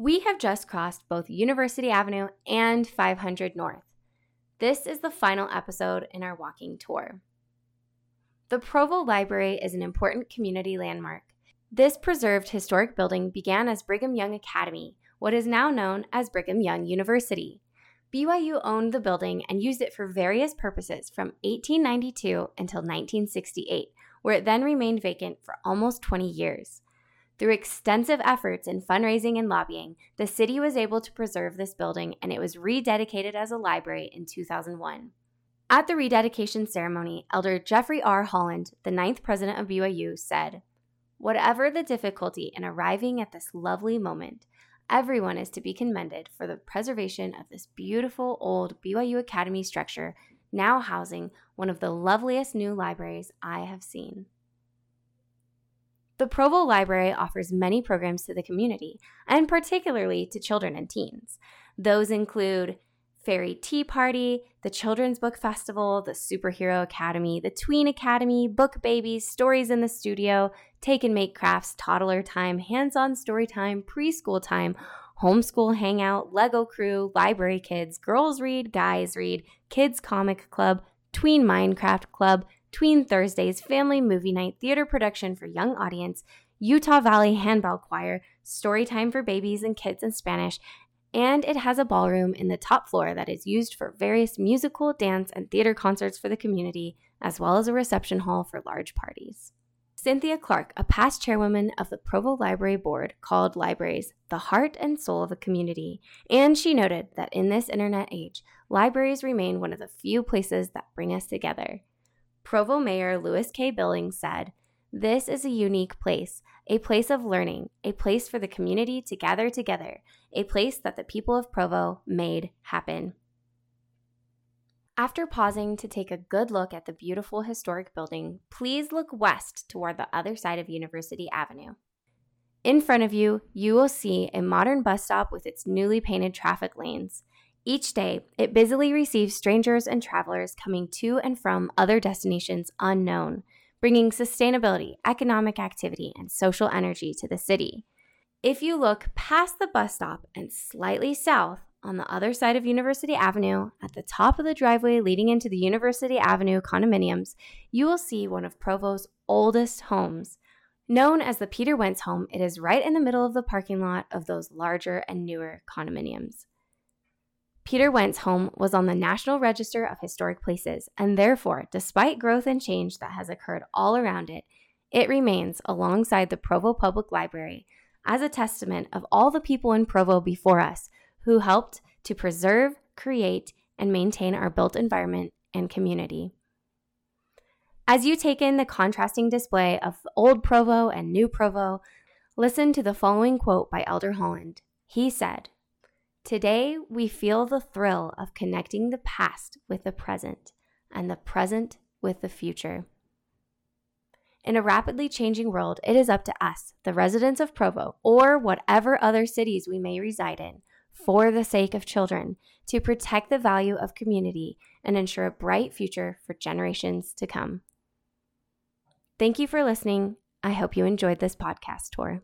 We have just crossed both University Avenue and 500 North. This is the final episode in our walking tour. The Provo Library is an important community landmark. This preserved historic building began as Brigham Young Academy, what is now known as Brigham Young University. BYU owned the building and used it for various purposes from 1892 until 1968, where it then remained vacant for almost 20 years. Through extensive efforts in fundraising and lobbying, the city was able to preserve this building and it was rededicated as a library in 2001. At the rededication ceremony, Elder Jeffrey R. Holland, the ninth president of BYU, said, Whatever the difficulty in arriving at this lovely moment, everyone is to be commended for the preservation of this beautiful old BYU Academy structure, now housing one of the loveliest new libraries I have seen. The Provo Library offers many programs to the community, and particularly to children and teens. Those include Fairy Tea Party, the Children's Book Festival, the Superhero Academy, the Tween Academy, Book Babies, Stories in the Studio, Take and Make Crafts, Toddler Time, Hands on Story Time, Preschool Time, Homeschool Hangout, Lego Crew, Library Kids, Girls Read, Guys Read, Kids Comic Club, Tween Minecraft Club, Tween Thursdays, Family Movie Night, Theater Production for Young Audience, Utah Valley Handbell Choir, Story Time for Babies and Kids in Spanish, and it has a ballroom in the top floor that is used for various musical, dance, and theater concerts for the community, as well as a reception hall for large parties. Cynthia Clark, a past chairwoman of the Provo Library Board, called libraries the heart and soul of a community, and she noted that in this internet age, libraries remain one of the few places that bring us together. Provo Mayor Lewis K. Billings said, This is a unique place, a place of learning, a place for the community to gather together, a place that the people of Provo made happen. After pausing to take a good look at the beautiful historic building, please look west toward the other side of University Avenue. In front of you, you will see a modern bus stop with its newly painted traffic lanes. Each day, it busily receives strangers and travelers coming to and from other destinations unknown, bringing sustainability, economic activity, and social energy to the city. If you look past the bus stop and slightly south on the other side of University Avenue, at the top of the driveway leading into the University Avenue condominiums, you will see one of Provo's oldest homes. Known as the Peter Wentz home, it is right in the middle of the parking lot of those larger and newer condominiums. Peter Wentz home was on the National Register of Historic Places, and therefore, despite growth and change that has occurred all around it, it remains alongside the Provo Public Library as a testament of all the people in Provo before us who helped to preserve, create, and maintain our built environment and community. As you take in the contrasting display of old Provo and new Provo, listen to the following quote by Elder Holland. He said, Today, we feel the thrill of connecting the past with the present and the present with the future. In a rapidly changing world, it is up to us, the residents of Provo, or whatever other cities we may reside in, for the sake of children, to protect the value of community and ensure a bright future for generations to come. Thank you for listening. I hope you enjoyed this podcast tour.